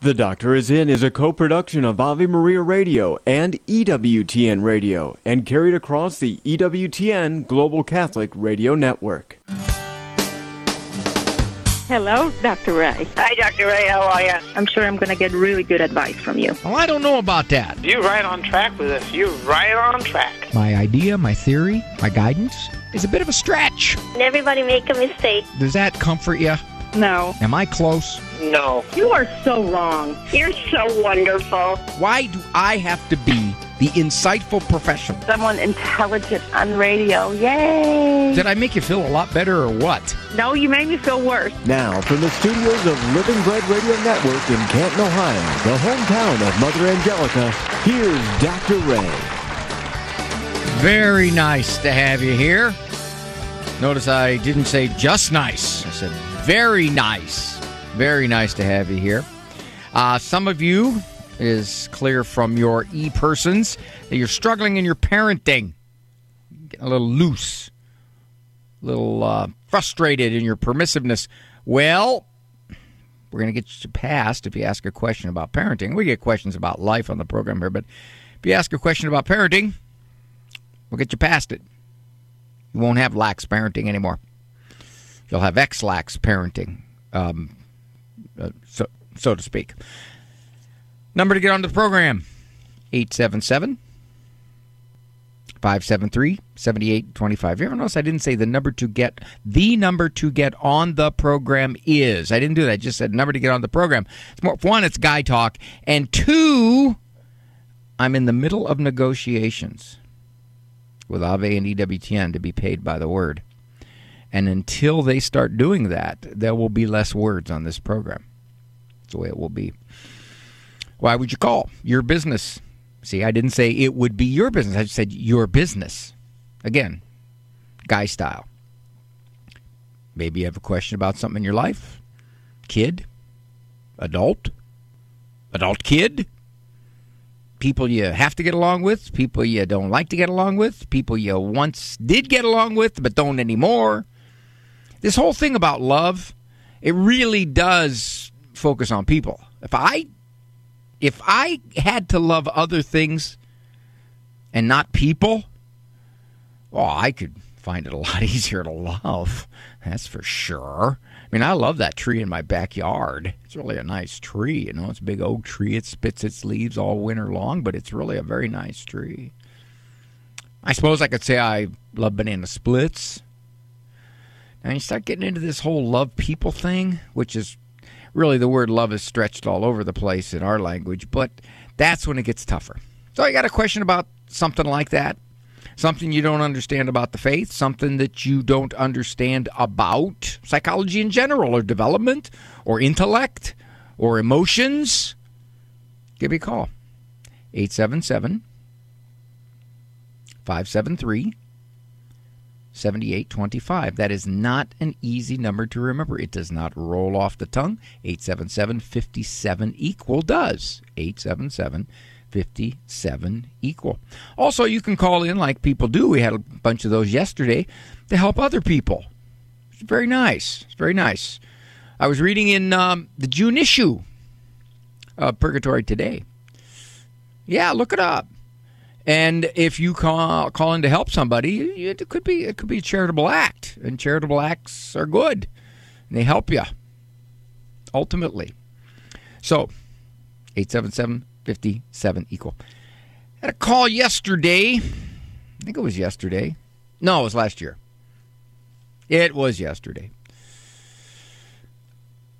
The Doctor is In is a co-production of Ave Maria Radio and EWTN Radio and carried across the EWTN Global Catholic Radio Network. Hello, Dr. Ray. Hi, Dr. Ray. How are you? I'm sure I'm going to get really good advice from you. Well, I don't know about that. You're right on track with us. You're right on track. My idea, my theory, my guidance is a bit of a stretch. Can everybody make a mistake. Does that comfort you? No. Am I close? No. You are so wrong. You're so wonderful. Why do I have to be the insightful professional? Someone intelligent on radio. Yay! Did I make you feel a lot better or what? No, you made me feel worse. Now, from the studios of Living Bread Radio Network in Canton, Ohio, the hometown of Mother Angelica, here's Dr. Ray. Very nice to have you here. Notice I didn't say just nice. I said very nice. Very nice to have you here. Uh, some of you is clear from your e persons that you're struggling in your parenting, getting a little loose, a little uh, frustrated in your permissiveness. Well, we're going to get you past if you ask a question about parenting. We get questions about life on the program here, but if you ask a question about parenting, we'll get you past it. You won't have lax parenting anymore. You'll have ex lax parenting, um, uh, so, so to speak. Number to get onto the program 877 573 7825. You ever notice I didn't say the number to get the number to get on the program is? I didn't do that. I just said number to get on the program. It's more, one, it's guy talk, and two, I'm in the middle of negotiations with Ave and EWTN to be paid by the word. And until they start doing that, there will be less words on this program. That's the way it will be. Why would you call? Your business. See, I didn't say it would be your business. I just said your business. Again, guy style. Maybe you have a question about something in your life. Kid, adult, adult kid, people you have to get along with, people you don't like to get along with, people you once did get along with but don't anymore. This whole thing about love, it really does focus on people. If I if I had to love other things and not people, well, I could find it a lot easier to love. That's for sure. I mean, I love that tree in my backyard. It's really a nice tree. You know, it's a big oak tree. It spits its leaves all winter long, but it's really a very nice tree. I suppose I could say I love banana splits. Now you start getting into this whole love people thing, which is really the word love is stretched all over the place in our language, but that's when it gets tougher. So I got a question about something like that. Something you don't understand about the faith, something that you don't understand about psychology in general, or development, or intellect, or emotions. Give me a call. 877 573 7825. That is not an easy number to remember. It does not roll off the tongue. 877 57 equal does. 877 57 equal. Also, you can call in like people do. We had a bunch of those yesterday to help other people. It's very nice. It's very nice. I was reading in um, the June issue of Purgatory Today. Yeah, look it up. And if you call call in to help somebody, it could be it could be a charitable act, and charitable acts are good. And they help you ultimately. So, 877 57 equal. Had a call yesterday. I think it was yesterday. No, it was last year. It was yesterday.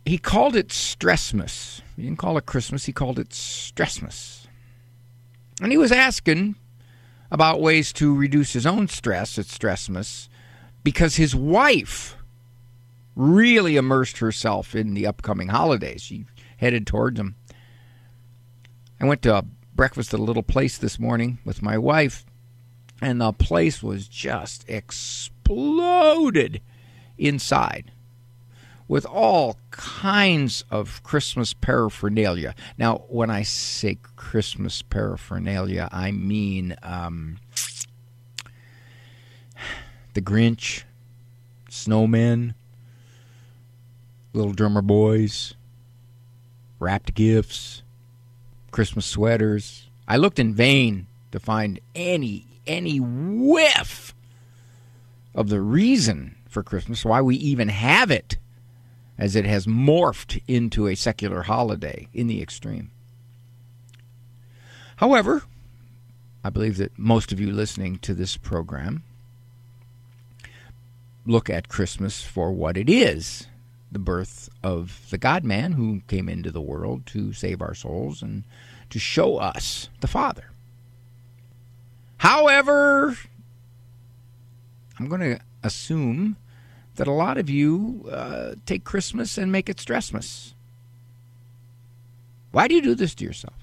He called it Stressmas. He didn't call it Christmas, he called it Stressmas. And he was asking about ways to reduce his own stress at Stressmas because his wife really immersed herself in the upcoming holidays. She headed towards them. I went to breakfast at a little place this morning with my wife, and the place was just exploded inside with all kinds of Christmas paraphernalia. Now, when I say Christmas paraphernalia, I mean um, the Grinch, snowmen, little drummer boys, wrapped gifts, Christmas sweaters. I looked in vain to find any any whiff of the reason for Christmas, why we even have it, as it has morphed into a secular holiday in the extreme. However, I believe that most of you listening to this program look at Christmas for what it is the birth of the God man who came into the world to save our souls and to show us the Father. However, I'm going to assume that a lot of you uh, take Christmas and make it Stressmas. Why do you do this to yourself?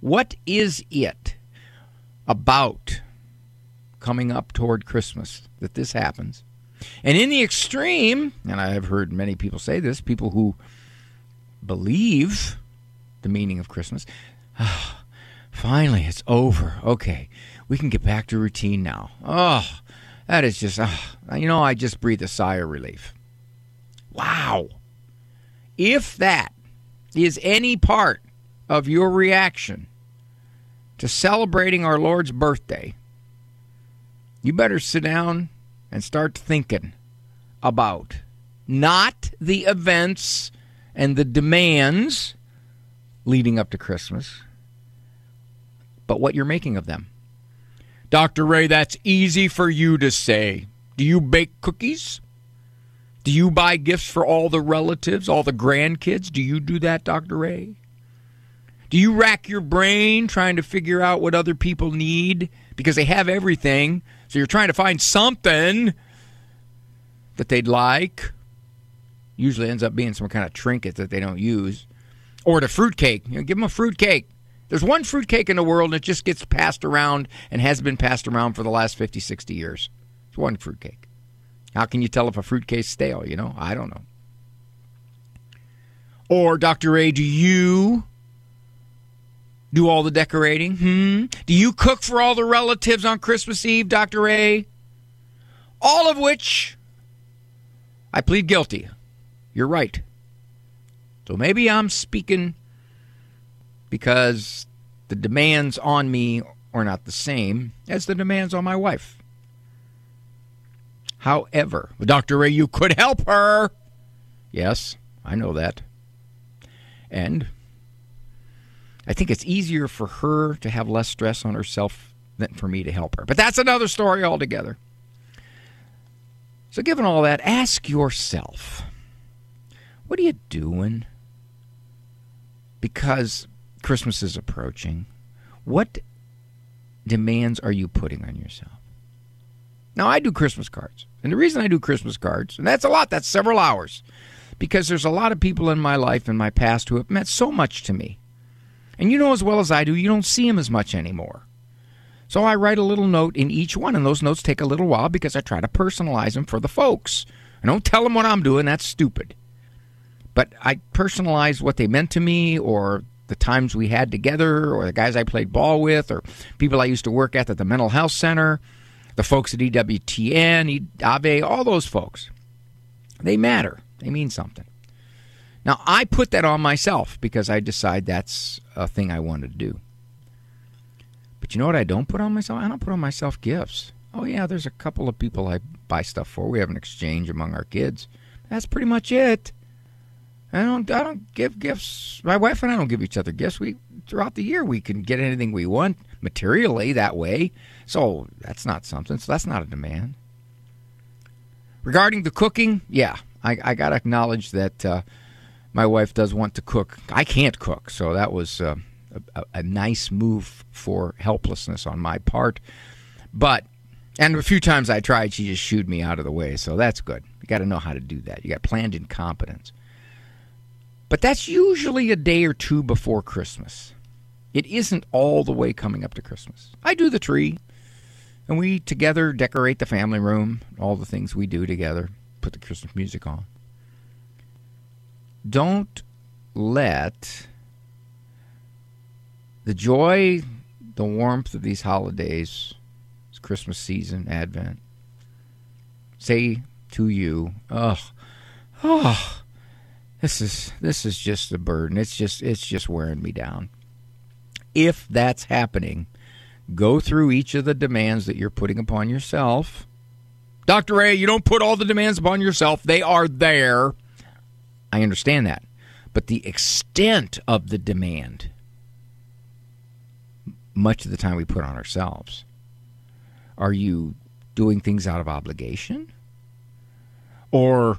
What is it about coming up toward Christmas that this happens? And in the extreme, and I have heard many people say this, people who believe the meaning of Christmas, oh, finally it's over. Okay, we can get back to routine now. Oh, that is just, oh, you know, I just breathe a sigh of relief. Wow. If that is any part of your reaction to celebrating our Lord's birthday, you better sit down and start thinking about not the events and the demands leading up to Christmas, but what you're making of them. Dr. Ray, that's easy for you to say. Do you bake cookies? Do you buy gifts for all the relatives, all the grandkids? Do you do that, Dr. Ray? Do you rack your brain trying to figure out what other people need because they have everything? So you're trying to find something that they'd like. Usually ends up being some kind of trinket that they don't use. Or the fruitcake. You know, give them a fruitcake. There's one fruitcake in the world and it just gets passed around and has been passed around for the last 50, 60 years. It's one fruitcake. How can you tell if a fruitcake's stale, you know? I don't know. Or, Dr. A, do you do all the decorating? Hmm? Do you cook for all the relatives on Christmas Eve, Dr. A? All of which I plead guilty. You're right. So maybe I'm speaking because the demands on me are not the same as the demands on my wife. However, Dr. Ray, you could help her. Yes, I know that. And I think it's easier for her to have less stress on herself than for me to help her. But that's another story altogether. So, given all that, ask yourself what are you doing? Because Christmas is approaching. What demands are you putting on yourself? Now, I do Christmas cards. And the reason I do Christmas cards, and that's a lot, that's several hours, because there's a lot of people in my life and my past who have meant so much to me. And you know as well as I do, you don't see them as much anymore. So I write a little note in each one, and those notes take a little while because I try to personalize them for the folks. I don't tell them what I'm doing, that's stupid. But I personalize what they meant to me or the times we had together or the guys I played ball with or people I used to work at at the mental health center, the folks at EWTN, Ave, all those folks. They matter. They mean something. Now, I put that on myself because I decide that's a thing I want to do. But you know what I don't put on myself? I don't put on myself gifts. Oh, yeah, there's a couple of people I buy stuff for. We have an exchange among our kids. That's pretty much it. I don't I don't give gifts. My wife and I don't give each other gifts. We throughout the year we can get anything we want materially that way. So that's not something. So that's not a demand. Regarding the cooking, yeah, I, I got to acknowledge that uh, my wife does want to cook. I can't cook, so that was uh, a, a nice move for helplessness on my part. But and a few times I tried, she just shooed me out of the way. So that's good. You got to know how to do that. You got planned incompetence. But that's usually a day or two before Christmas. It isn't all the way coming up to Christmas. I do the tree, and we together decorate the family room, all the things we do together, put the Christmas music on. Don't let the joy, the warmth of these holidays, Christmas season, Advent, say to you, oh, oh, this is this is just a burden. It's just it's just wearing me down. If that's happening, go through each of the demands that you're putting upon yourself. Dr. A, you don't put all the demands upon yourself. They are there. I understand that. But the extent of the demand much of the time we put on ourselves. Are you doing things out of obligation? Or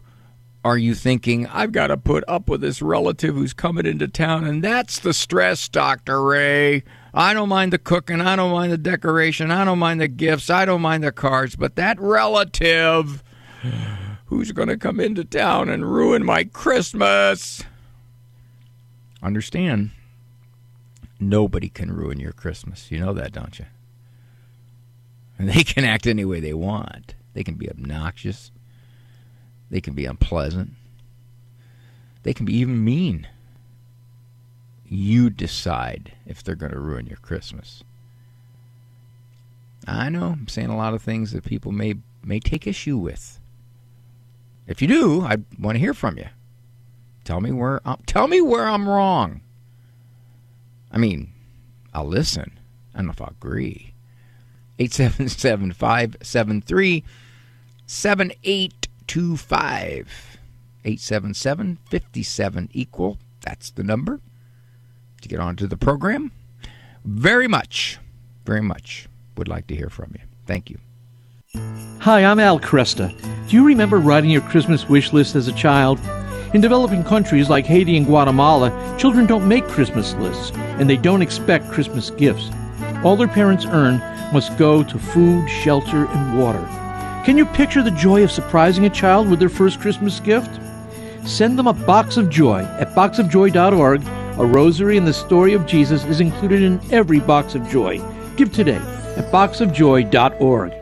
are you thinking, I've got to put up with this relative who's coming into town, and that's the stress, Dr. Ray? I don't mind the cooking, I don't mind the decoration, I don't mind the gifts, I don't mind the cards, but that relative who's going to come into town and ruin my Christmas. Understand, nobody can ruin your Christmas. You know that, don't you? And they can act any way they want. They can be obnoxious. They can be unpleasant. They can be even mean. You decide if they're going to ruin your Christmas. I know I'm saying a lot of things that people may may take issue with. If you do, I want to hear from you. Tell me where I'm, tell me where I'm wrong. I mean, I'll listen. I don't know if I'll agree. 877 573 7825. 877 57 equal. That's the number to get onto the program. Very much, very much would like to hear from you. Thank you. Hi, I'm Al Kresta. Do you remember writing your Christmas wish list as a child? In developing countries like Haiti and Guatemala, children don't make Christmas lists and they don't expect Christmas gifts. All their parents earn must go to food, shelter, and water. Can you picture the joy of surprising a child with their first Christmas gift? Send them a box of joy at boxofjoy.org. A rosary and the story of Jesus is included in every box of joy. Give today at boxofjoy.org.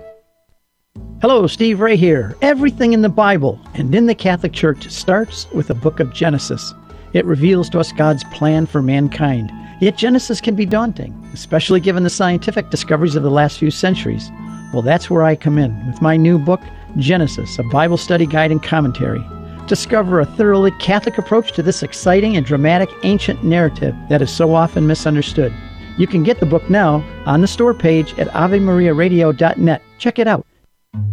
Hello, Steve Ray here. Everything in the Bible and in the Catholic Church starts with the book of Genesis. It reveals to us God's plan for mankind. Yet Genesis can be daunting, especially given the scientific discoveries of the last few centuries. Well, that's where I come in with my new book, Genesis, a Bible study guide and commentary. Discover a thoroughly Catholic approach to this exciting and dramatic ancient narrative that is so often misunderstood. You can get the book now on the store page at AveMariaRadio.net. Check it out.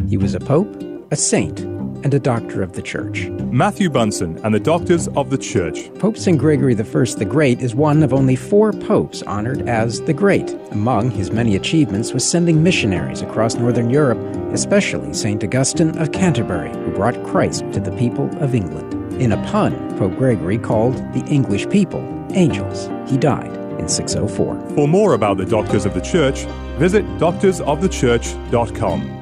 He was a pope, a saint, and a doctor of the church. Matthew Bunson and the Doctors of the Church. Pope St. Gregory I the Great is one of only four popes honored as the Great. Among his many achievements was sending missionaries across northern Europe, especially St. Augustine of Canterbury, who brought Christ to the people of England. In a pun, Pope Gregory called the English people angels. He died in 604. For more about the Doctors of the Church, visit doctorsofthechurch.com.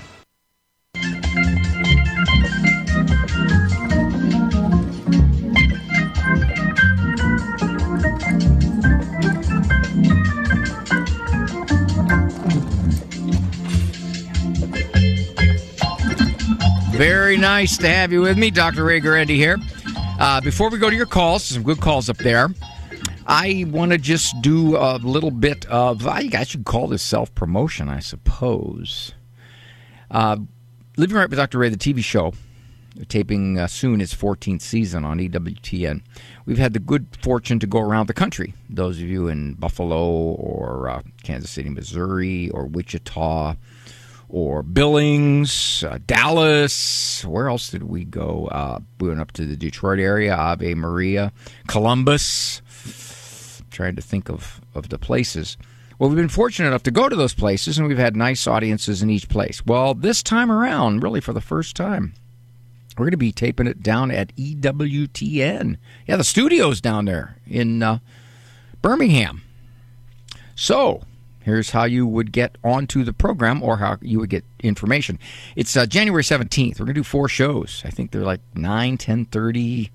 Very nice to have you with me, Dr. Ray Guarendi here. Uh, before we go to your calls, some good calls up there. I want to just do a little bit of, I you could call this self promotion, I suppose. Uh, Living Right with Dr. Ray, the TV show, taping uh, soon its 14th season on EWTN. We've had the good fortune to go around the country. Those of you in Buffalo or uh, Kansas City, Missouri, or Wichita, or Billings, uh, Dallas. Where else did we go? Uh, we went up to the Detroit area, Ave Maria, Columbus. trying to think of, of the places. Well, we've been fortunate enough to go to those places, and we've had nice audiences in each place. Well, this time around, really for the first time, we're going to be taping it down at EWTN. Yeah, the studio's down there in uh, Birmingham. So, Here's how you would get onto the program or how you would get information. It's uh, January 17th. We're going to do four shows. I think they're like 9, 10, 30,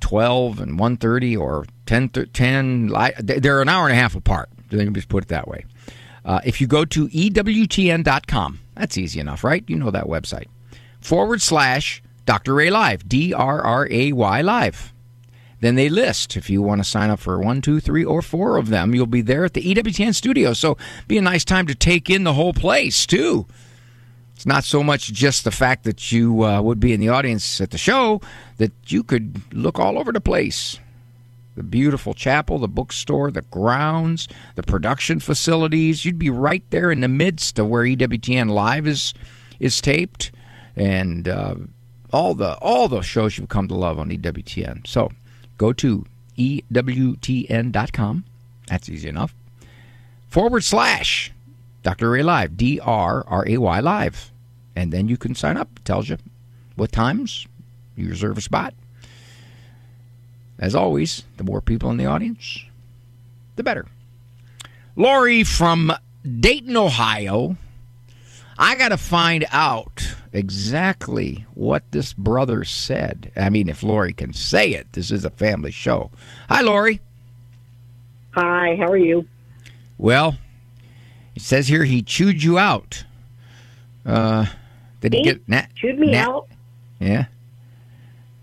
12 and 1.30 or 10, 10 they're an hour and a half apart. Let me just put it that way. Uh, if you go to EWTN.com, that's easy enough, right? You know that website. Forward slash Dr. Ray Live, D R R A Y Live. Then they list. If you want to sign up for one, two, three, or four of them, you'll be there at the EWTN studio. So be a nice time to take in the whole place, too. It's not so much just the fact that you uh, would be in the audience at the show, that you could look all over the place. The beautiful chapel, the bookstore, the grounds, the production facilities. You'd be right there in the midst of where EWTN Live is is taped, and uh, all the all the shows you've come to love on EWTN. So go to EWTN.com. That's easy enough. Forward slash Dr. Ray Live, D R R A Y Live. And then you can sign up. It tells you what times you reserve a spot. As always, the more people in the audience, the better. Lori from Dayton, Ohio. I got to find out exactly what this brother said. I mean, if Lori can say it, this is a family show. Hi, Lori. Hi, how are you? Well, it says here he chewed you out. Uh, did he, he get na- chewed me na- out? Yeah.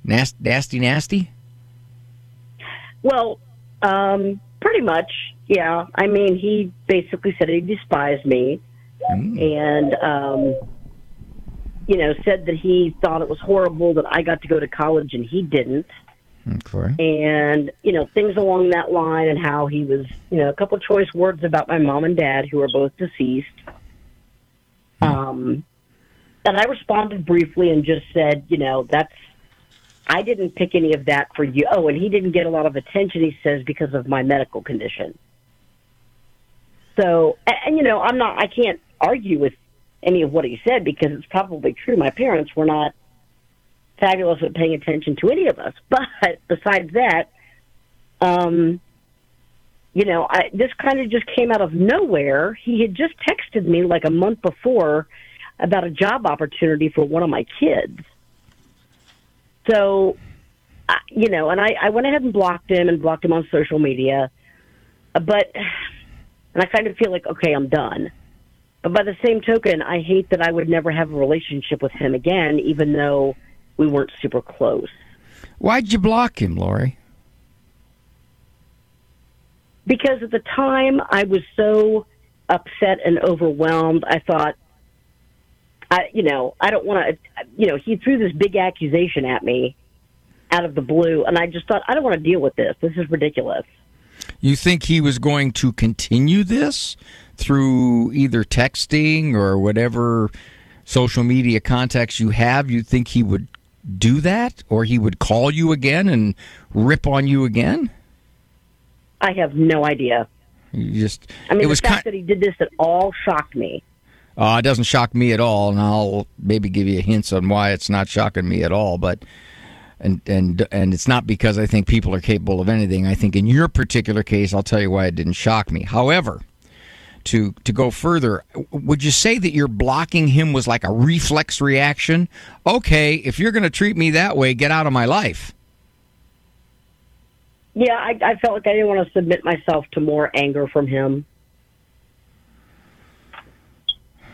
Nasty, nasty, nasty. Well, um, pretty much, yeah. I mean, he basically said he despised me, Mm. and um, you know, said that he thought it was horrible that I got to go to college and he didn't. Okay. and you know things along that line and how he was you know a couple of choice words about my mom and dad who are both deceased um and i responded briefly and just said you know that's i didn't pick any of that for you oh and he didn't get a lot of attention he says because of my medical condition so and, and you know i'm not i can't argue with any of what he said because it's probably true my parents were not fabulous at paying attention to any of us. But besides that, um, you know, I, this kind of just came out of nowhere. He had just texted me like a month before about a job opportunity for one of my kids. So, I, you know, and I, I went ahead and blocked him and blocked him on social media. But, and I kind of feel like, okay, I'm done. But by the same token, I hate that I would never have a relationship with him again, even though we weren't super close. Why'd you block him, Lori? Because at the time I was so upset and overwhelmed, I thought, I, you know, I don't want to, you know, he threw this big accusation at me out of the blue, and I just thought, I don't want to deal with this. This is ridiculous. You think he was going to continue this through either texting or whatever social media contacts you have? You think he would do that, or he would call you again and rip on you again? I have no idea. You just I mean, it the was fact kind. that he did this at all shocked me. Uh, it doesn't shock me at all, and I'll maybe give you hints on why it's not shocking me at all. But and and and it's not because I think people are capable of anything. I think in your particular case, I'll tell you why it didn't shock me. However, to to go further, would you say that your blocking him was like a reflex reaction? Okay, if you're going to treat me that way, get out of my life. Yeah, I, I felt like I didn't want to submit myself to more anger from him.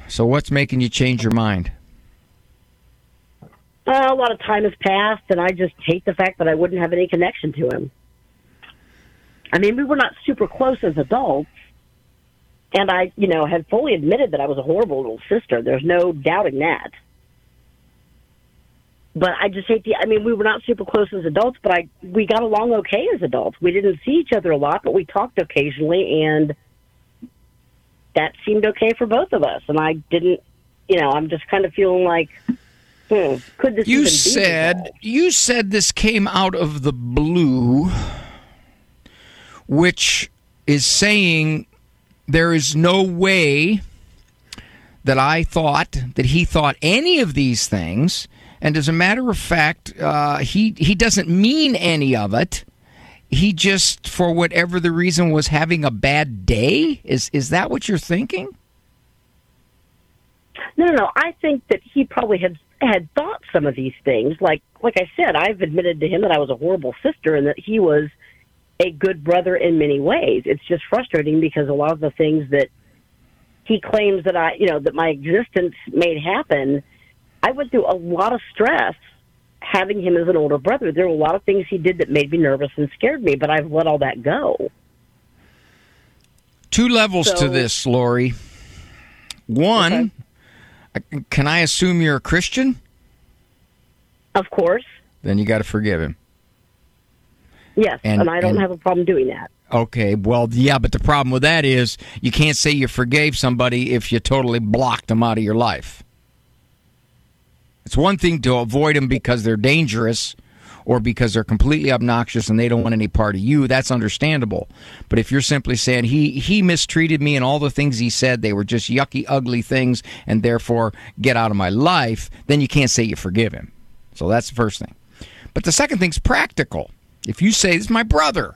So what's making you change your mind? Uh, a lot of time has passed, and I just hate the fact that I wouldn't have any connection to him. I mean, we were not super close as adults, and I, you know, had fully admitted that I was a horrible little sister. There's no doubting that. But I just hate the. I mean, we were not super close as adults, but I we got along okay as adults. We didn't see each other a lot, but we talked occasionally, and that seemed okay for both of us. And I didn't, you know, I'm just kind of feeling like, hmm, could this You said you said this came out of the blue, which is saying there is no way that I thought that he thought any of these things, and as a matter of fact, uh, he he doesn't mean any of it. He just, for whatever the reason, was having a bad day. Is is that what you're thinking? No, no, no. I think that he probably had had thought some of these things. Like like I said, I've admitted to him that I was a horrible sister and that he was a good brother in many ways. It's just frustrating because a lot of the things that he claims that I, you know, that my existence made happen, I went through a lot of stress having him as an older brother. There were a lot of things he did that made me nervous and scared me, but I've let all that go. Two levels So- to this, Lori. One, can I assume you're a Christian? Of course. Then you got to forgive him. Yes, And- and, I don't and- have a problem doing that. Okay, well, yeah, but the problem with that is you can't say you forgave somebody if you totally blocked them out of your life. It's one thing to avoid them because they're dangerous or because they're completely obnoxious and they don't want any part of you. That's understandable. But if you're simply saying he he mistreated me and all the things he said they were just yucky, ugly things, and therefore get out of my life, then you can't say you forgive him. So that's the first thing. But the second thing's practical. If you say, This is my brother,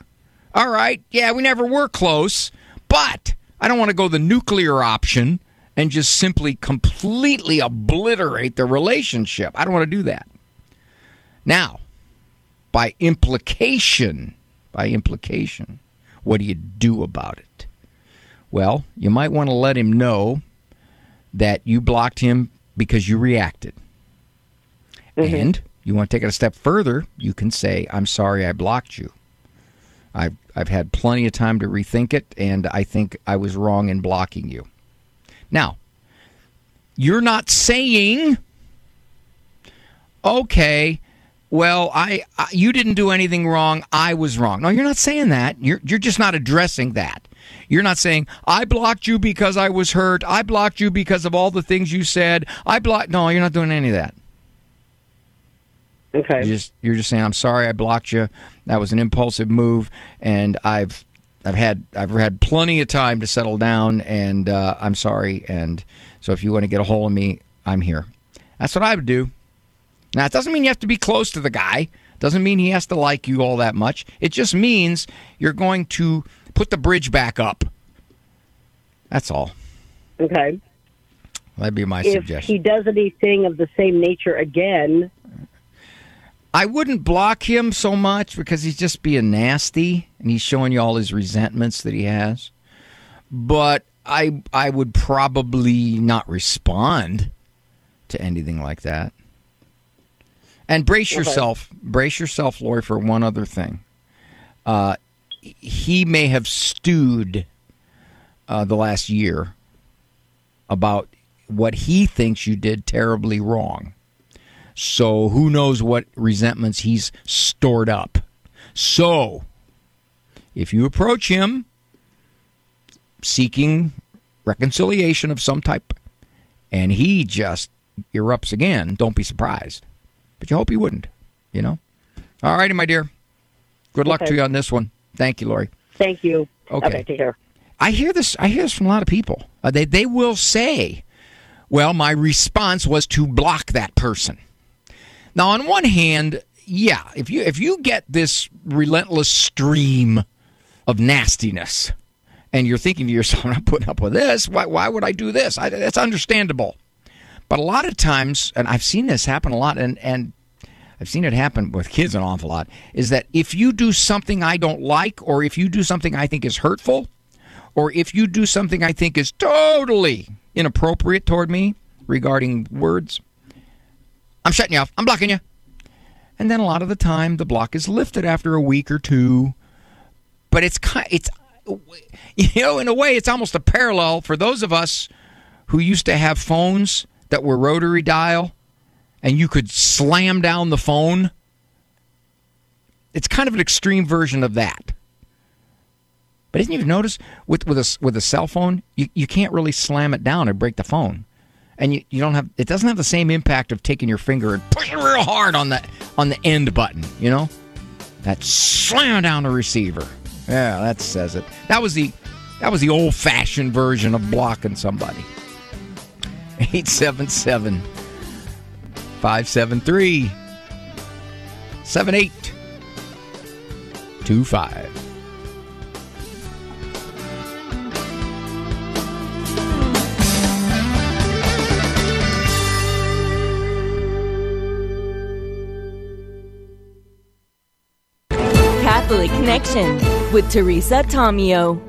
all right, yeah, we never were close, but I don't want to go the nuclear option and just simply completely obliterate the relationship. I don't want to do that. Now, by implication, by implication, what do you do about it? Well, you might want to let him know that you blocked him because you reacted. Mm-hmm. And you want to take it a step further, you can say, I'm sorry I blocked you. I've, I've had plenty of time to rethink it, and I think I was wrong in blocking you. Now, you're not saying, okay, well, I, I you didn't do anything wrong. I was wrong. No, you're not saying that. You're you're just not addressing that. You're not saying I blocked you because I was hurt. I blocked you because of all the things you said. I blocked. No, you're not doing any of that. Okay. You just you're just saying I'm sorry I blocked you. That was an impulsive move, and I've I've had I've had plenty of time to settle down, and uh, I'm sorry. And so if you want to get a hold of me, I'm here. That's what I would do. Now it doesn't mean you have to be close to the guy. Doesn't mean he has to like you all that much. It just means you're going to put the bridge back up. That's all. Okay. That'd be my if suggestion. If he does anything of the same nature again, I wouldn't block him so much because he's just being nasty and he's showing you all his resentments that he has. But I I would probably not respond to anything like that. And brace Okay. yourself, brace yourself, Lori, for one other thing. Uh, he may have stewed uh, the last year about what he thinks you did terribly wrong. So who knows what resentments he's stored up. So if you approach him seeking reconciliation of some type and he just erupts again, don't be surprised. But you hope he wouldn't, you know? All righty, my dear. Good luck Okay. to you on this one. Thank you, Lori. thank you. Okay. take care. I hear this. I hear this from a lot of people. Uh, they they will say, "Well, my response was to block that person." Now, on one hand, yeah, if you if you get this relentless stream of nastiness, and you're thinking to yourself, "I'm not putting up with this. Why why would I do this?" I, that's understandable. But a lot of times, and I've seen this happen a lot, and and I've seen it happen with kids an awful lot, is that if you do something I don't like, or if you do something I think is hurtful, or if you do something I think is totally inappropriate toward me regarding words, I'm shutting you off. I'm blocking you. And then a lot of the time, the block is lifted after a week or two. But it's kind, it's, you know, in a way, it's almost a parallel for those of us who used to have phones that were rotary dial and you could slam down the phone. It's kind of an extreme version of that. But didn't you notice with with a with a cell phone, you, you can't really slam it down and break the phone, and you, you don't have it doesn't have the same impact of taking your finger and pushing real hard on the on the end button. You know, that slam down the receiver. Yeah, that says it. That was the that was the old fashioned version of blocking somebody. 877 573 Catholic Connection with Teresa Tomeo.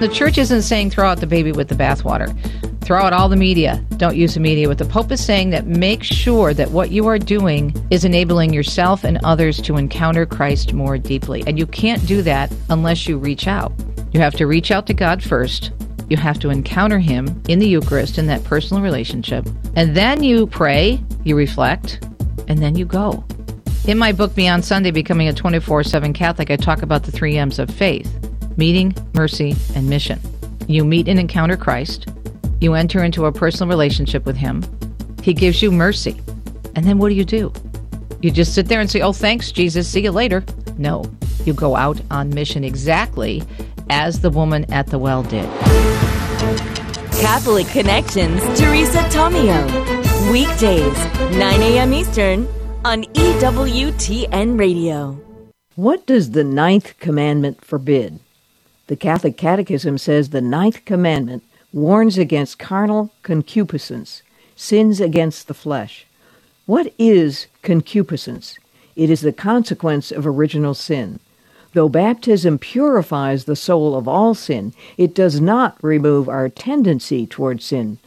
The church isn't saying throw out the baby with the bathwater. Throw out all the media. Don't use the media. What the Pope is saying that make sure that what you are doing is enabling yourself and others to encounter Christ more deeply. And you can't do that unless you reach out. You have to reach out to God first. You have to encounter Him in the Eucharist in that personal relationship. And then you pray, you reflect, and then you go. In my book, Beyond Sunday Becoming a 24 7 Catholic, I talk about the three M's of faith meeting, mercy, and mission. You meet and encounter Christ. You enter into a personal relationship with Him. He gives you mercy. And then what do you do? You just sit there and say, Oh, thanks, Jesus. See you later. No, you go out on mission exactly as the woman at the well did. Catholic Connections, Teresa Tomeo. Weekdays, 9 a.m. Eastern on EWTN Radio. What does the ninth commandment forbid? The Catholic Catechism says the ninth commandment warns against carnal concupiscence, sins against the flesh. What is concupiscence? It is the consequence of original sin. Though baptism purifies the soul of all sin, it does not remove our tendency toward sin.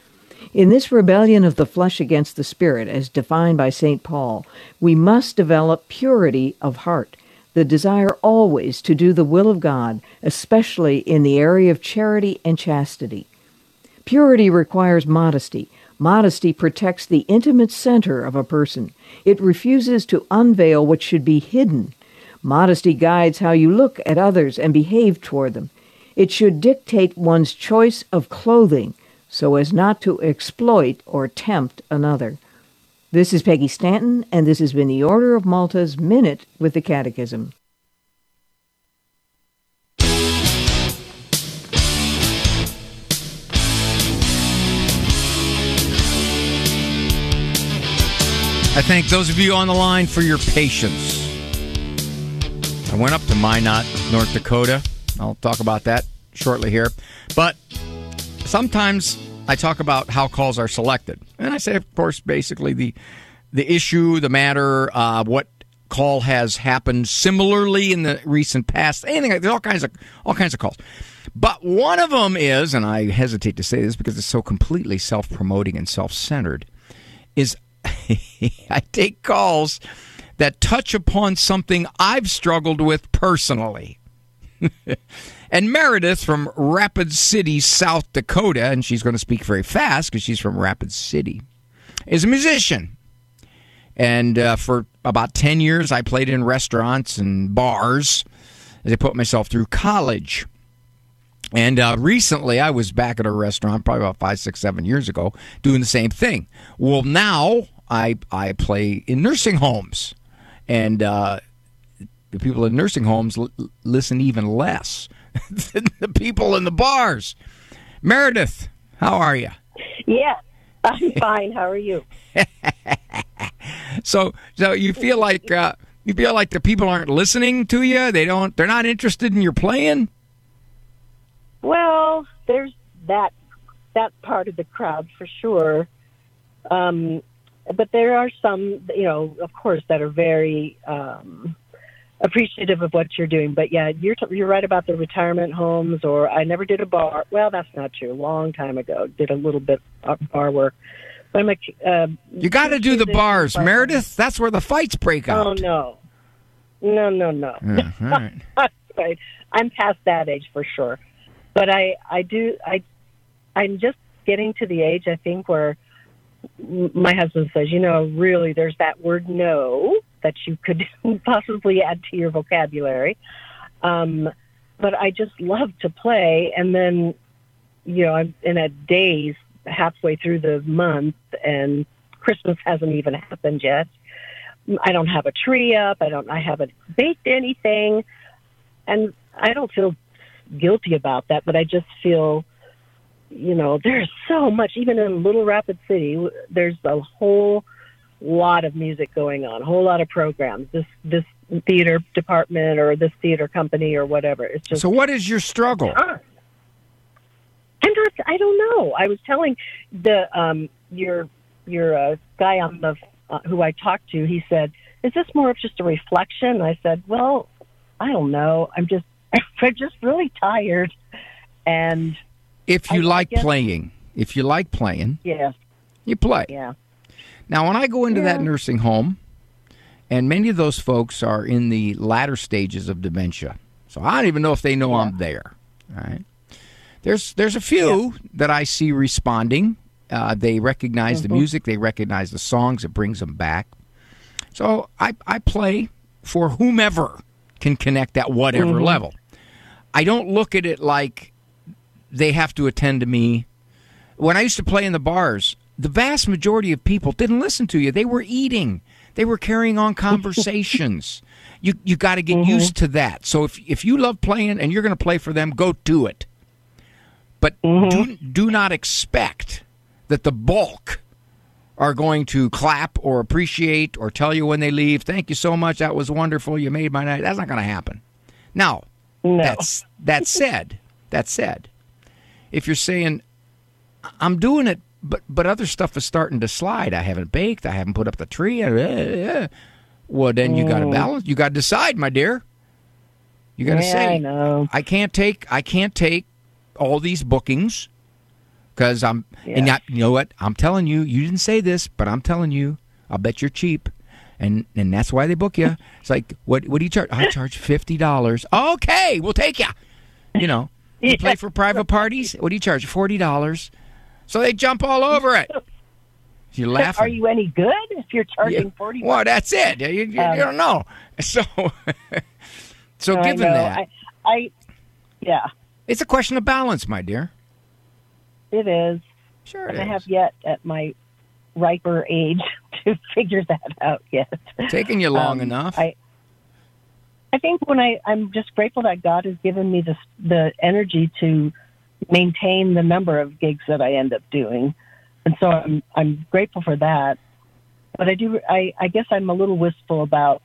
In this rebellion of the flesh against the spirit, as defined by St. Paul, we must develop purity of heart the desire always to do the will of God, especially in the area of charity and chastity. Purity requires modesty. Modesty protects the intimate center of a person. It refuses to unveil what should be hidden. Modesty guides how you look at others and behave toward them. It should dictate one's choice of clothing so as not to exploit or tempt another. This is Peggy Stanton, and this has been the Order of Malta's Minute with the Catechism. I thank those of you on the line for your patience. I went up to Minot, North Dakota. I'll talk about that shortly here. But sometimes I talk about how calls are selected, and I say, of course, basically the the issue, the matter, uh, what call has happened similarly in the recent past. Anything, there's all kinds of all kinds of calls. But one of them is, and I hesitate to say this because it's so completely self promoting and self centered, is I take calls that touch upon something I've struggled with personally. And Meredith from Rapid City, South Dakota, and she's going to speak very fast because she's from Rapid City, is a musician. And uh, for about 10 years, I played in restaurants and bars as I put myself through college. And uh, recently, I was back at a restaurant, probably about five, six, seven years ago, doing the same thing. Well, now I I play in nursing homes, and uh, the people in nursing homes l- listen even less than the people in the bars. Meredith, how are you? Yeah, I'm fine. How are you? so, so you feel like uh, you feel like the people aren't listening to you. They don't. They're not interested in your playing. Well, there's that that part of the crowd for sure. Um, but there are some, you know, of course, that are very um, appreciative of what you're doing. But yeah, you're t- you're right about the retirement homes. Or I never did a bar. Well, that's not true. A long time ago, did a little bit of bar work. But I'm a, uh, you got to do the bars, bar Meredith. That's where the fights break out. Oh no, no, no, no. Yeah, all right. I'm past that age for sure. But I I do I I'm just getting to the age I think where my husband says, you know, really, there's that word no that you could possibly add to your vocabulary. Um, but I just love to play. And then, you know, I'm in a daze halfway through the month, and Christmas hasn't even happened yet. I don't have a tree up. I don't. I haven't baked anything, and I don't feel guilty about that. But I just feel you know, there's so much, even in Little Rapid City, there's a whole lot of music going on, a whole lot of programs. This this theater department or this theater company or whatever. It's just so. What is your struggle? I'm not. I don't know. I was telling the um your your uh, guy on the uh, who I talked to. He said, "Is this more of just a reflection?" I said, "Well, I don't know. I'm just I'm just really tired, and If you I- I like guess- playing, if you like playing, yeah, you play. yeah. Now, when I go into that nursing home, and many of those folks are in the latter stages of dementia, so I don't even know if they know I'm there. All right. There's there's a few that I see responding. Uh, they recognize the Mhm. music, they recognize the songs. It brings them back. So I I play for whomever can connect at whatever Mhm. level. I don't look at it like they have to attend to me. When I used to play in the bars, the vast majority of people didn't listen to you. They were eating. They were carrying on conversations. you you got to get used to that. So if if you love playing and you're going to play for them, go do it. But do do not expect that the bulk are going to clap or appreciate or tell you when they leave, "Thank you so much. That was wonderful. You made my night." That's not going to happen. Now, that's that said, that said, if you're saying I'm doing it, but but other stuff is starting to slide. I haven't baked. I haven't put up the tree. uh, uh, uh," Well, then you got to Mm. balance. You got to decide, my dear. You got to Yeah, say, I know. I can't take. I can't take all these bookings because I'm. And I, you know what? I'm telling you. You didn't say this, but I'm telling you. I'll bet you're cheap. And, and that's why they book you. It's like, what what do you charge? I charge fifty dollars. Okay, we'll take you. You know, you play for private parties. What do you charge? Forty dollars. So they jump all over it. You're laughing. Are you any good if you're charging Yeah. forty? Well, that's it. You, you, you Um, don't know. So, so I given that, I, I yeah, it's a question of balance, my dear. It is. Sure, and it I have yet at my riper age to figure that out yet. Taking you long Um, enough. I I think when I I'm just grateful that God has given me the the energy to maintain the number of gigs that I end up doing, and so I'm I'm grateful for that. But I do I I guess I'm a little wistful about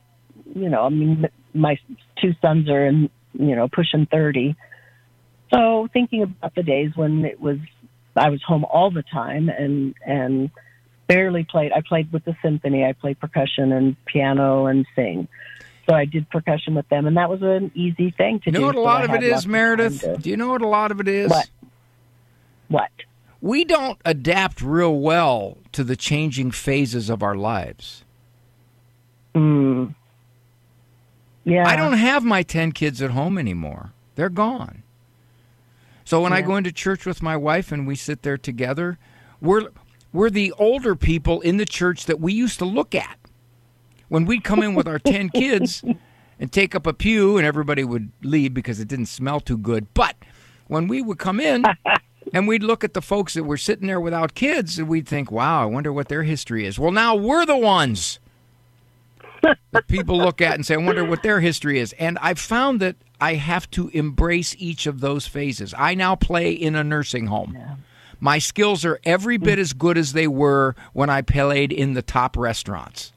you know I mean my two sons are in you know pushing thirty, so thinking about the days when it was I was home all the time and and barely played. I played with the symphony. I played percussion and piano and sing. So I did percussion with them, and that was an easy thing to You do. You know what a lot I of it is, Meredith? to- Do you know what a lot of it is? What? What? We don't adapt real well to the changing phases of our lives. Mm. Yeah. I don't have my 10 kids at home anymore. They're gone. So when I go into church with my wife and we sit there together, we're we're the older people in the church that we used to look at. When we'd come in with our 10 kids and take up a pew and everybody would leave because it didn't smell too good. But when we would come in and we'd look at the folks that were sitting there without kids and we'd think, "Wow, I wonder what their history is." Well, now we're the ones that people look at and say, I wonder what their history is. And I've found that I have to embrace each of those phases. I now play in a nursing home. My skills are every bit as good as they were when I played in the top restaurants.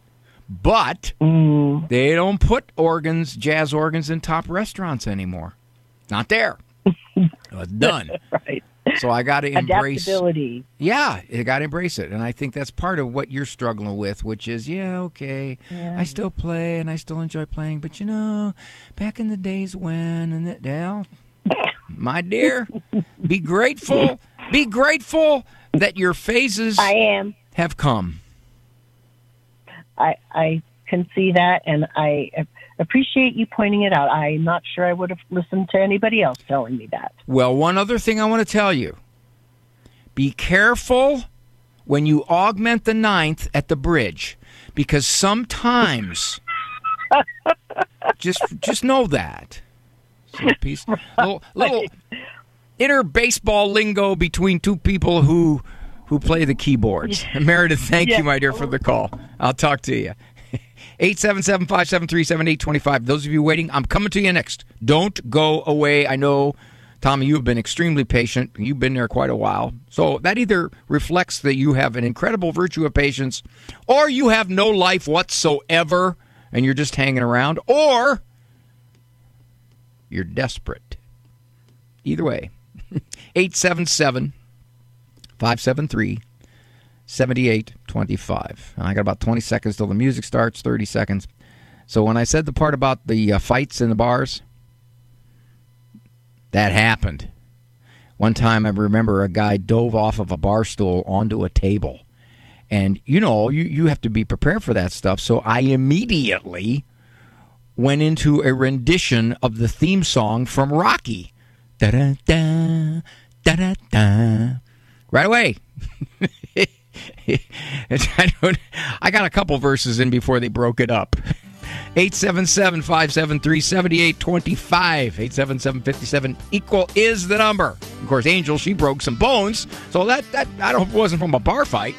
But mm. they don't put organs, jazz organs, in top restaurants anymore. Not there. It's done. right. So I got to embrace Adaptability. yeah, you got to embrace it, and I think that's part of what you're struggling with, which is, yeah, okay, Yeah. I still play and I still enjoy playing, but you know, back in the days when, and that, well, my dear, be grateful, be grateful that your phases I am. have come. I I can see that, and I appreciate you pointing it out. I'm not sure I would have listened to anybody else telling me that. Well, one other thing I want to tell you: be careful when you augment the ninth at the bridge, because sometimes just just know that. So piece, little, little inner baseball lingo between two people who who play the keyboards. Meredith, thank Yeah. you, my dear, for the call. I'll talk to you. 877-573-7825. Those of you waiting, I'm coming to you next. Don't go away. I know, Tommy, you've been extremely patient. You've been there quite a while. So that either reflects that you have an incredible virtue of patience, or you have no life whatsoever and you're just hanging around, or you're desperate. Either way. 877 573 7825. I got about 20 seconds till the music starts, 30 seconds. So when I said the part about the uh, fights in the bars, that happened. One time I remember a guy dove off of a bar stool onto a table. And you know, you, you have to be prepared for that stuff. So I immediately went into a rendition of the theme song from Rocky. Da da da da da da. Right away. I, I got a couple verses in before they broke it up. 877 573 7825. 877 57 equal is the number. Of course, Angel, she broke some bones. So that, that I don't wasn't from a bar fight.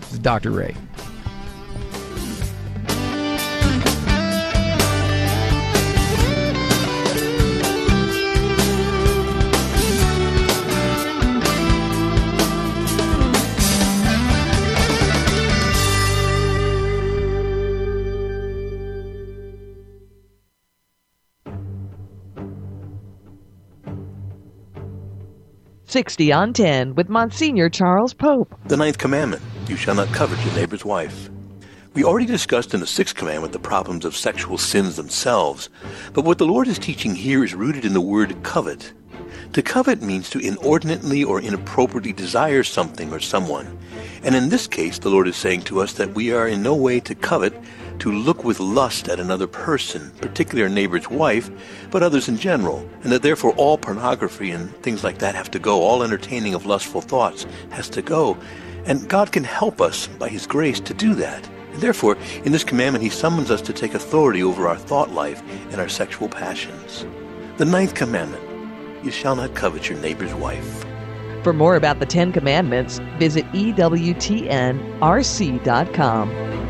This is Dr. Ray. Sixty on ten with Monsignor Charles Pope. The ninth commandment you shall not covet your neighbor's wife. We already discussed in the sixth commandment the problems of sexual sins themselves, but what the Lord is teaching here is rooted in the word covet. To covet means to inordinately or inappropriately desire something or someone. And in this case, the Lord is saying to us that we are in no way to covet, to look with lust at another person, particularly our neighbor's wife, but others in general, and that therefore all pornography and things like that have to go, all entertaining of lustful thoughts has to go. And God can help us by His grace to do that. And therefore, in this commandment, He summons us to take authority over our thought life and our sexual passions. The ninth commandment you shall not covet your neighbor's wife. For more about the Ten Commandments, visit EWTNRC.com.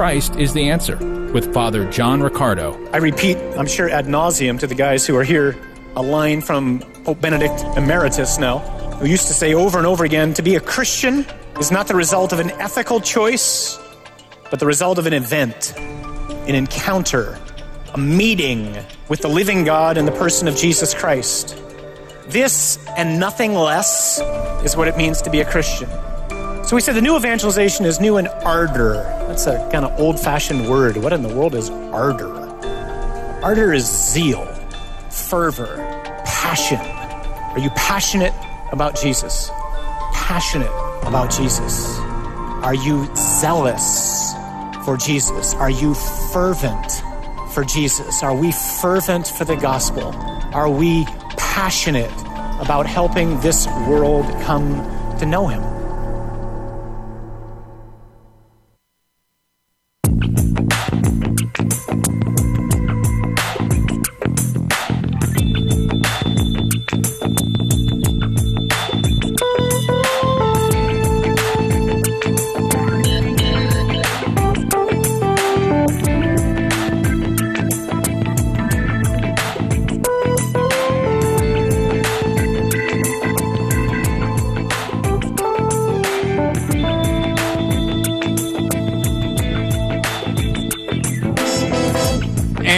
Christ is the answer with Father John Riccardo. I repeat, I'm sure ad nauseum to the guys who are here, a line from Pope Benedict Emeritus now, who used to say over and over again to be a Christian is not the result of an ethical choice, but the result of an event, an encounter, a meeting with the living God in the person of Jesus Christ. This and nothing less is what it means to be a Christian. So we said the new evangelization is new in ardor. That's a kind of old fashioned word. What in the world is ardor? Ardor is zeal, fervor, passion. Are you passionate about Jesus? Passionate about Jesus? Are you zealous for Jesus? Are you fervent for Jesus? Are we fervent for the gospel? Are we passionate about helping this world come to know Him?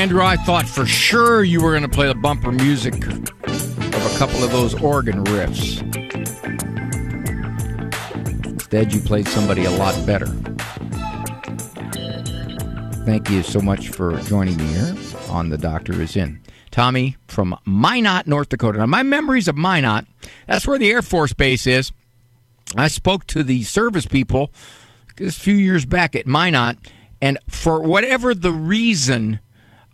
Andrew, I thought for sure you were going to play the bumper music of a couple of those organ riffs. Instead, you played somebody a lot better. Thank you so much for joining me here on The Doctor Is In. Tommy from Minot, North Dakota. Now, my memories of Minot, that's where the Air Force Base is. I spoke to the service people a few years back at Minot, and for whatever the reason,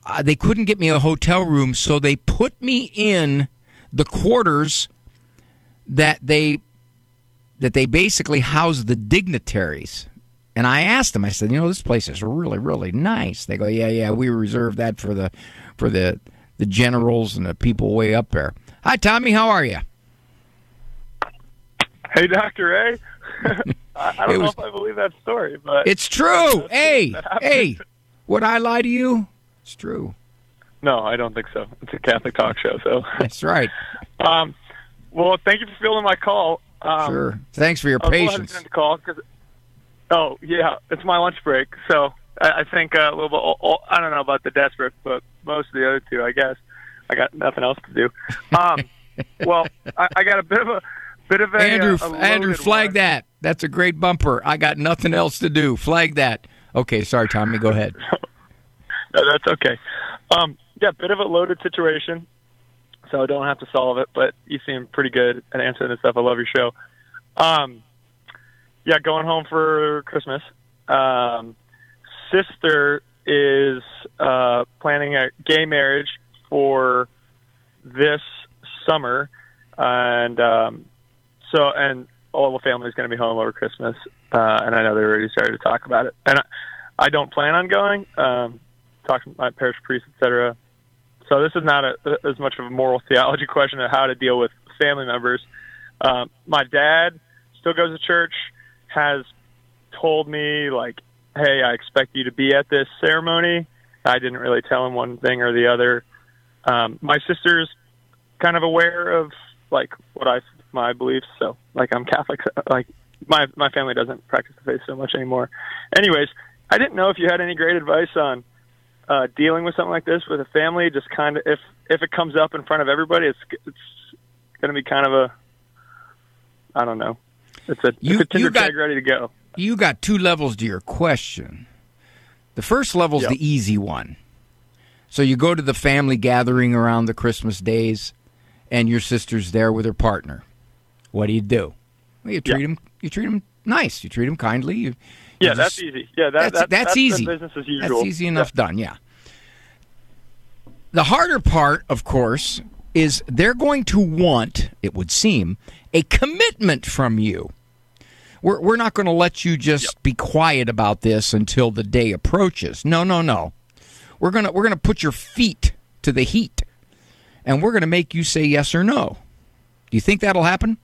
uh, they couldn't get me a hotel room, so they put me in the quarters that they that they basically house the dignitaries. And I asked them, I said, you know, this place is really, really nice. They go, yeah, yeah, we reserve that for the for the the generals and the people way up there. Hi, Tommy, how are you? Hey, Doctor A. I don't know if I believe that story, but It's true. Hey, hey, would I lie to you? It's true. No, I don't think so. It's a Catholic talk show, so That's right. um, well, thank you for filling my call. Um, Sure. Thanks for your I was a little patience. to call 'cause- oh yeah, it's my lunch break, so I, I think uh, a little bit. oh, I don't know about the desperate, but most of the other two, I guess. I got nothing else to do. Um, well, I, I got a bit of a bit of a Andrew, uh, a Andrew, flag one. that. That's a great bumper. I got nothing else to do. Flag that. Okay, sorry, Tommy. Go ahead. No, that's okay. Um, yeah, bit of a loaded situation, so I don't have to solve it. But you seem pretty good at answering this stuff. I love your show. Um, yeah, going home for Christmas. Um, sister is uh, planning a gay marriage for this summer, and um, so and all the family's going to be home over Christmas. Uh, and I know they already started to talk about it. And I, I don't plan on going. Um, talk to my parish priest, etc. So this is not a, as much of a moral theology question of how to deal with family members. Um, my dad still goes to church. Has told me like, "Hey, I expect you to be at this ceremony." I didn't really tell him one thing or the other. Um, my sister's kind of aware of like what I my beliefs. So like I'm Catholic. Like my my family doesn't practice the faith so much anymore. Anyways, I didn't know if you had any great advice on uh, dealing with something like this with a family. Just kind of if if it comes up in front of everybody, it's it's going to be kind of a I don't know. It's a, You- it's a you got- ready to go. You got two levels to your question. The first level's Yep. the easy one. So you go to the family gathering around the Christmas days, and your sister's there with her partner. What do you do? Well, you treat him. You treat him nice. You treat him kindly. You, Yeah, that's easy. Yeah, that, that's, that, that's, the easy. business as usual. That's easy enough done. Yeah. The harder part, of course, is they're going to want, it would seem, a commitment from you. We're, we're not going to let you just be quiet about this until the day approaches. No, no, no. We're gonna we're gonna put your feet to the heat, and we're gonna make you say yes or no. Do you think that'll happen?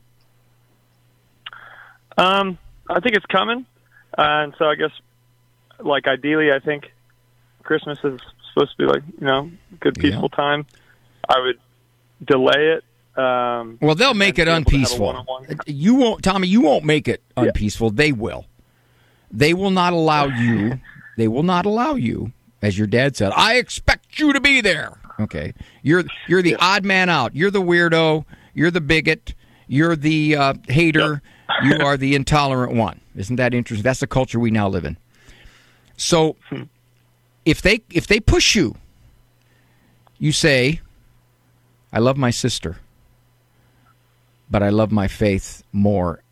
Um, I think it's coming, and so I guess, like ideally, I think Christmas is supposed to be like you know good peaceful time. I would delay it. Um, Well, they'll make it and be able to have a unpeaceful. You won't, Tommy. You won't make it unpeaceful. They will. They will not allow you. They will not allow you, as your dad said. I expect you to be there. Okay, you're you're the odd man out. You're the weirdo. You're the bigot. You're the uh, hater. You are the intolerant one. Isn't that interesting? That's the culture we now live in. So, if they if they push you, you say, "I love my sister." but I love my faith more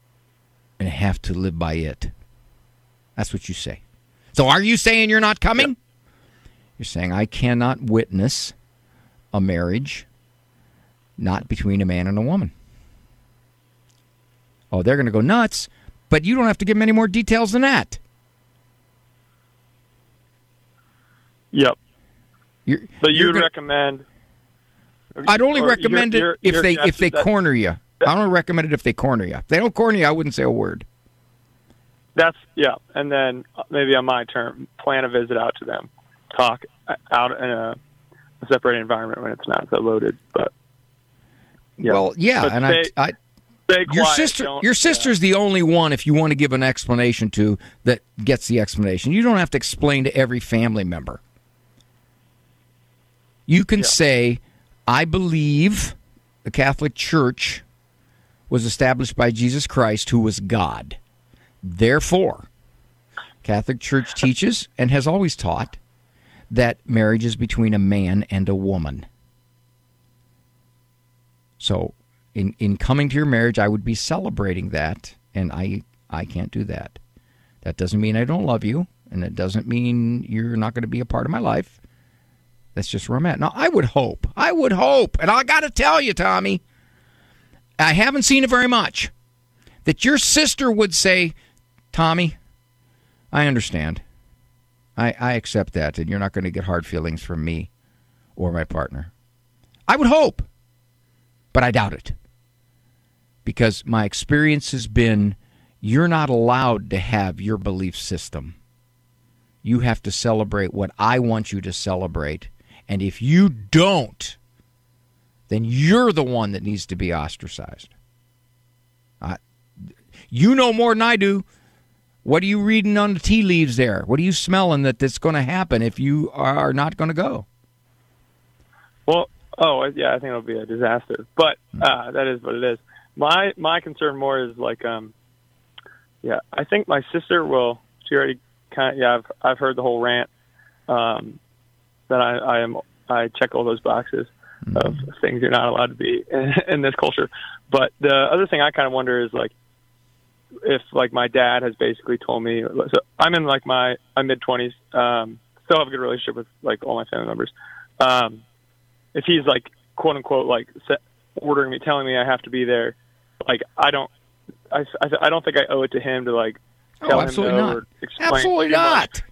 and have to live by it. That's what you say. So are you saying you're not coming? You're saying I cannot witness a marriage not between a man and a woman. Oh, they're going to go nuts, but you don't have to give them any more details than that. Yep. You're, But you you're would gonna- recommend. I'd only recommend you're- it if you're- they if they that's- corner you. I don't recommend it if they corner you. If they don't corner you, I wouldn't say a word. That's yeah, and then uh, maybe on my term, plan a visit out to them, talk uh, out in a, a separated environment when it's not so loaded. But yeah. Well, yeah, But and I, I stay your sister, don't- your sister's the only one if you want to give an explanation to that gets the explanation. You don't have to explain to every family member. You can say, "I believe the Catholic Church was established by Jesus Christ, who was God. Therefore, Catholic Church teaches and has always taught that marriage is between a man and a woman." So, in in coming to your marriage, I would be celebrating that, and I I can't do that. That doesn't mean I don't love you, and it doesn't mean you're not going to be a part of my life. That's just where I'm at. Now, I would hope, I would hope, and I got to tell you, Tommy, I haven't seen it very much, that your sister would say, Tommy, I understand. I, I accept that, and you're not going to get hard feelings from me or my partner. I would hope, but I doubt it. Because my experience has been you're not allowed to have your belief system. You have to celebrate what I want you to celebrate. And if you don't, then you're the one that needs to be ostracized. I, you know more than I do. What are you reading on the tea leaves there? What are you smelling that that's going to happen if you are not going to go? Well, oh yeah, I think it'll be a disaster. But uh, that is what it is. My my concern more is like um, yeah, I think my sister will. She already kind of yeah. I've I've heard the whole rant. Um, that I, I am I check all those boxes of things you're not allowed to be in, in this culture. But the other thing I kind of wonder is like if like my dad has basically told me so I'm in like my my mid twenties, um, still have a good relationship with like all my family members. Um, if he's like quote unquote like set, ordering me, telling me I have to be there, like I don't, I, I, I don't think I owe it to him to like Oh, tell him absolutely no not. or explain Absolutely not.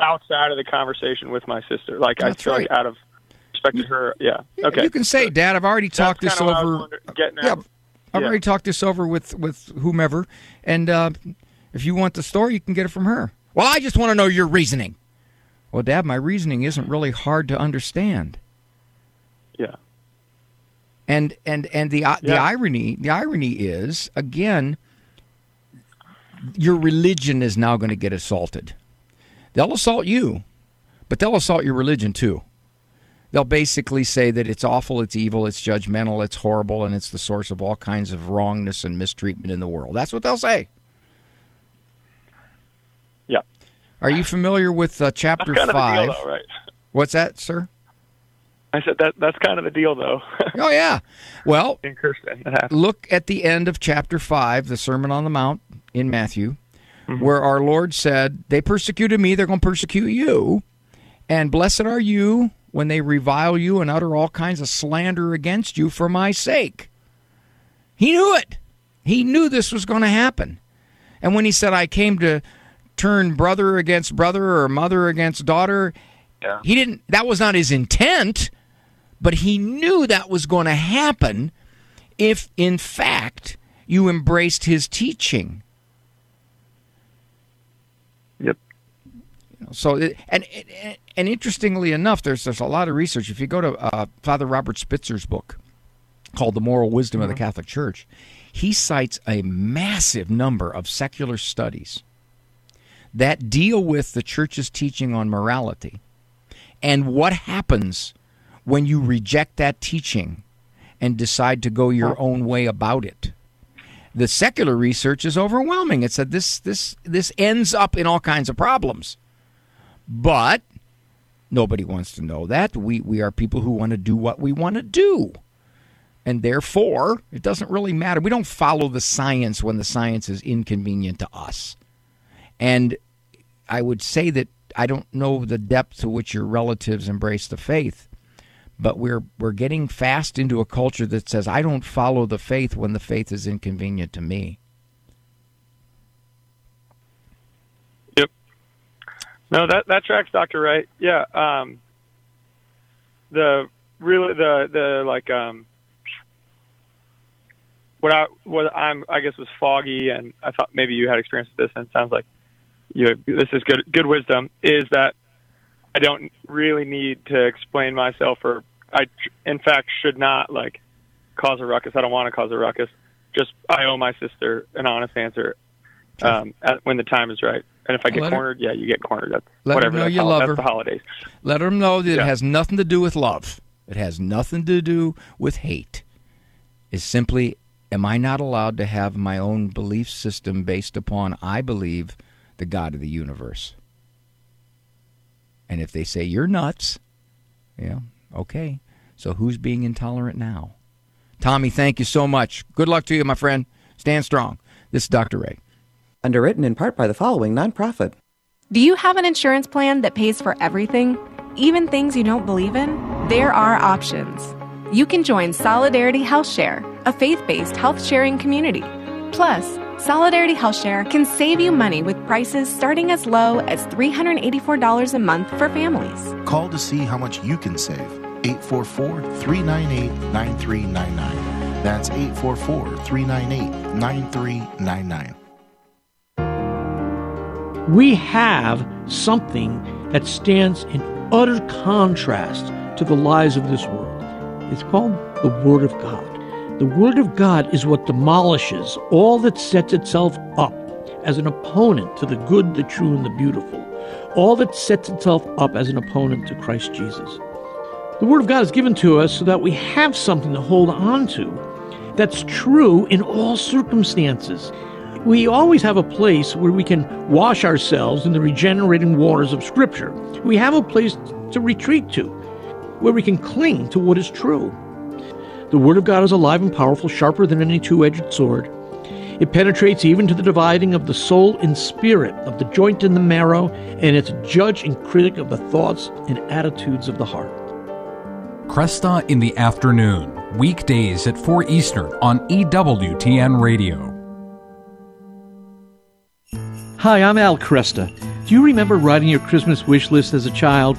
outside of the conversation with my sister. Like That's I feel right. like out of respect to her, yeah. Okay, You can say, Dad, I've already talked this kinda what I was over. getting. Yeah, I've Yeah. already talked this over with with whomever, and uh, if you want the story, you can get it from her. Well, I just want to know your reasoning. Well, Dad, my reasoning isn't really hard to understand. Yeah. And and and the uh, the irony the irony is again, your religion is now going to get assaulted. They'll assault you, but they'll assault your religion too. They'll basically say that it's awful, it's evil, it's judgmental, it's horrible, and it's the source of all kinds of wrongness and mistreatment in the world. That's what they'll say. Yeah. Are you familiar with uh, chapter five? deal, though, right? What's that, sir? I said that that's kind of the deal, though. oh yeah. Well, in happens. look at the end of chapter 5, the Sermon on the Mount in Matthew, Mm-hmm. where our Lord said, They persecuted me, they're going to persecute you. And blessed are you when they revile you and utter all kinds of slander against you for my sake. He knew it. He knew this was going to happen. And when he said, I came to turn brother against brother or mother against daughter, he didn't, that was not his intent, but he knew that was going to happen if, in fact, you embraced his teaching. Yep. So, and and- interestingly enough, there's there's a lot of research. If you go to uh, Father Robert Spitzer's book called "The Moral Wisdom of the Catholic Church," he cites a massive number of secular studies that deal with the church's teaching on morality and what happens when you reject that teaching and decide to go your own way about it. The secular research is overwhelming. It said this this this ends up in all kinds of problems. But nobody wants to know that. We we are people who want to do what we want to do. And therefore, it doesn't really matter. We don't follow the science when the science is inconvenient to us. And I would say that I don't know the depth to which your relatives embrace the faith, but we're we're getting fast into a culture that says I don't follow the faith when the faith is inconvenient to me. Yep. No, that that tracks, Doctor Wright. Yeah. Um, the really the the like um, what I what I'm I guess was foggy, and I thought maybe you had experience with this, and it sounds like you this is good good wisdom. Is that I don't really need to explain myself, or I in fact should not like cause a ruckus. I don't want to cause a ruckus. Just I owe my sister an honest answer um, at, when the time is right. And if I get Let her- cornered, yeah, you get cornered. That's Let her whatever. know that's, you hol- love her. the holidays. Let them know that it has nothing to do with love. It has nothing to do with hate. It's simply, am I not allowed to have my own belief system based upon I believe the God of the universe? And if they say you're nuts, yeah, okay. So who's being intolerant now? Tommy, thank you so much. Good luck to you, my friend. Stand strong. This is Dr. Ray. Underwritten in part by the following nonprofit. Do you have an insurance plan that pays for everything, even things you don't believe in? There are options. You can join Solidarity Health Share, a faith based health sharing community. Plus, Solidarity Health Share can save you money with prices starting as low as $384 a month for families. Call to see how much you can save. 844 398 9399. That's 844 398 9399. We have something that stands in utter contrast to the lies of this world. It's called the Word of God. The Word of God is what demolishes all that sets itself up as an opponent to the good, the true, and the beautiful, all that sets itself up as an opponent to Christ Jesus. The Word of God is given to us so that we have something to hold on to that's true in all circumstances. We always have a place where we can wash ourselves in the regenerating waters of Scripture. We have a place to retreat to, where we can cling to what is true. The Word of God is alive and powerful, sharper than any two edged sword. It penetrates even to the dividing of the soul and spirit, of the joint and the marrow, and it's judge and critic of the thoughts and attitudes of the heart. Kresta in the afternoon, weekdays at 4 Eastern on EWTN Radio. Hi, I'm Al Kresta. Do you remember writing your Christmas wish list as a child?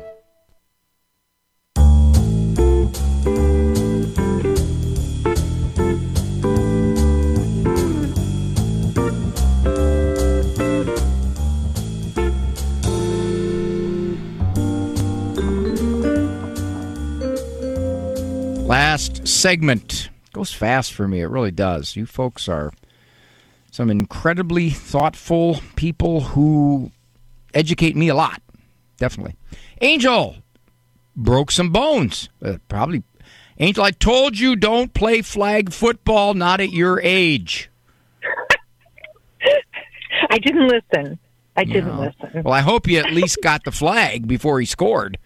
Segment goes fast for me. It really does. You folks are some incredibly thoughtful people who educate me a lot. Definitely. Angel broke some bones. Uh, probably. Angel, I told you don't play flag football, not at your age. I didn't listen. I didn't No. listen. Well, I hope you at least got the flag before he scored.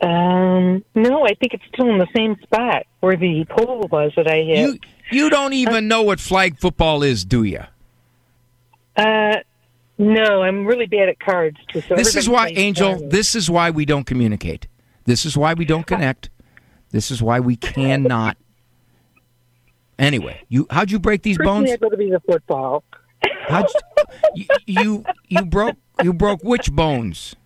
Um, no, I think it's still in the same spot where the pole was that I hit. You you don't even know what flag football is, do you? Uh, no, I'm really bad at cards too. So this is why, Angel. cards. This is why we don't communicate. This is why we don't connect. This is why we cannot. Anyway, you how'd you break these Personally, bones? I'd rather be the football. How'd you you you broke you broke which bones?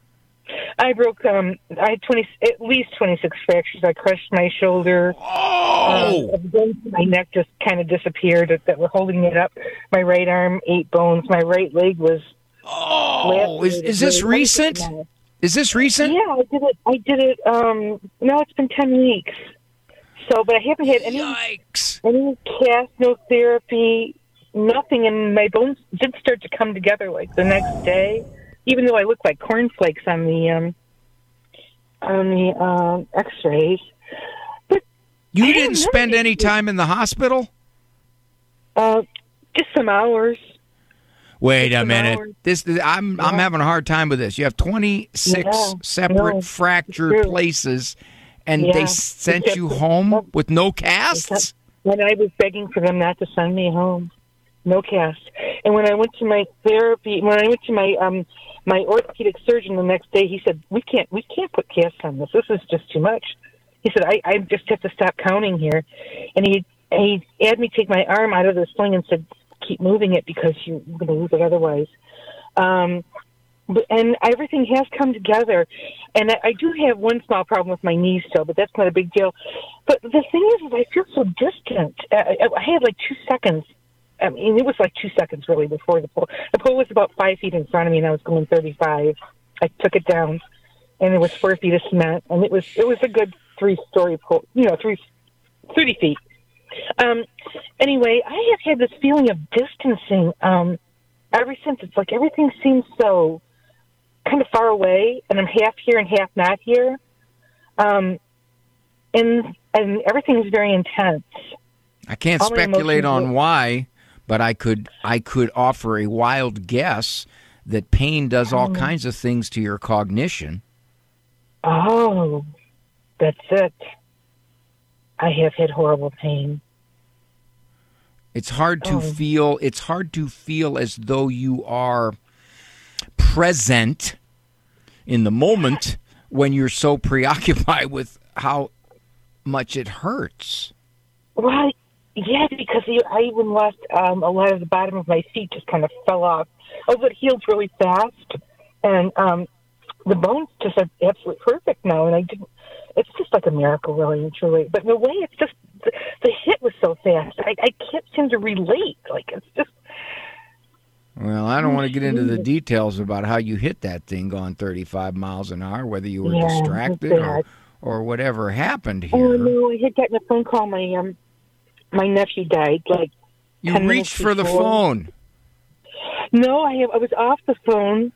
I broke um I had twenty at least twenty six fractures. I crushed my shoulder. Oh, um, the bones in my neck just kind of disappeared that, that were holding it up. My right arm, eight bones. My right leg was. Oh, is, is this recent? Is this recent? Yeah, I did it. I did it. Um, no, it's been ten weeks. So, but I haven't had any any cast, no therapy, nothing, and my bones did start to come together like the next day. Even though I look like cornflakes on the um on the um, X-rays. But You didn't spend any time in the hospital? Uh, just some hours. Wait a minute. hours. This I'm I'm having a hard time with this. You have 26 Yeah, separate no, fractured places and Yeah. they sent you home with no casts? When I was begging for them not to send me home, no cast. And when I went to my therapy, when I went to my um my orthopedic surgeon the next day, he said, "We can't, we can't put casts on this. This is just too much." He said, "I, I just have to stop counting here," and he he had me take my arm out of the sling and said, "Keep moving it because you're going to lose it otherwise." Um, but, and everything has come together. And I, I do have one small problem with my knees still, but that's not a big deal. But the thing is, is I feel so distant. Uh, I, I had like two seconds. I mean, it was like two seconds really before the pole. The pole was about five feet in front of me, and I was going 35. I took it down, and it was four feet of cement, and it was it was a good three-story pole. You know, three thirty feet. Um, anyway, I have had this feeling of distancing um, ever since. It's like everything seems so kind of far away, and I'm half here and half not here. Um, and and everything is very intense. I can't All speculate on why, but I could I could offer a wild guess that pain does all Oh. kinds of things to your cognition. Oh, that's it. I have had horrible pain. It's hard to Oh. feel it's hard to feel as though you are present in the moment when you're so preoccupied with how much it hurts. Right. Yeah, because I even lost um, a lot of the bottom of my feet just kind of fell off. Oh, but it healed really fast, and um, the bones just are absolutely perfect now. And I didn't. It's just like a miracle, really and truly. But in a way, it's just the, the hit was so fast. I, I can't seem to relate. Like it's just. Well, I don't want to get into the Mhm. details about how you hit that thing going 35 miles an hour, whether you were Yeah, distracted or, or whatever happened here. Oh no, I had gotten a phone call. My um, my nephew died. Like you reached for the phone. No, I have. I was off the phone,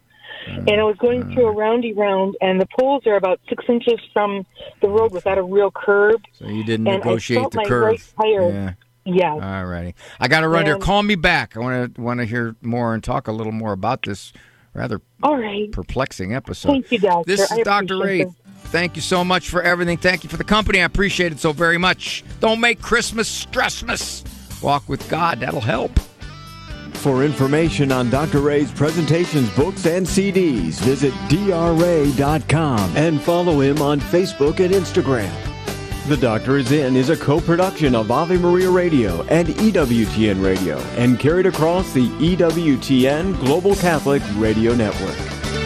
ah. and I was going through a roundy round, and the poles are about six inches from the road without a real curb. So you didn't And negotiate the curve. right. Yeah. Yeah. All righty. I got to run here. Call me back. I want to want to hear more and talk a little more about this rather All right. perplexing episode. Thank you, Doctor. This is I Dr. Thank you so much for everything. Thank you for the company. I appreciate it so very much. Don't make Christmas stressmas. Walk with God. That'll help. For information on Dr. Ray's presentations, books, and CDs, visit drray.com and follow him on Facebook and Instagram. The Doctor is In is a co-production of Ave Maria Radio and EWTN Radio and carried across the EWTN Global Catholic Radio Network.